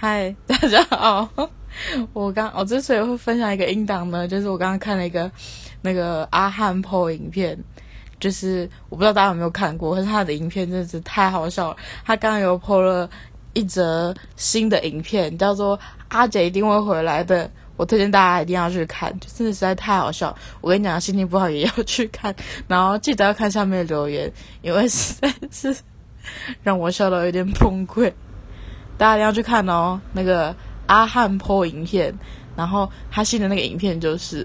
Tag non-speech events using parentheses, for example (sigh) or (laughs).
嗨，(laughs) 大家好。我刚我之所以会分享一个音档呢，就是我刚刚看了一个那个阿汉 PO 影片，就是我不知道大家有没有看过，可是他的影片真的是太好笑了。他刚刚有 PO 了一则新的影片，叫做《阿姐一定会回来的》，我推荐大家一定要去看，真的实在太好笑。我跟你讲，心情不好也要去看，然后记得要看下面的留言，因为实在是 (laughs) 让我笑到有点崩溃。大家一定要去看哦，那个阿汉破影片，然后他新的那个影片就是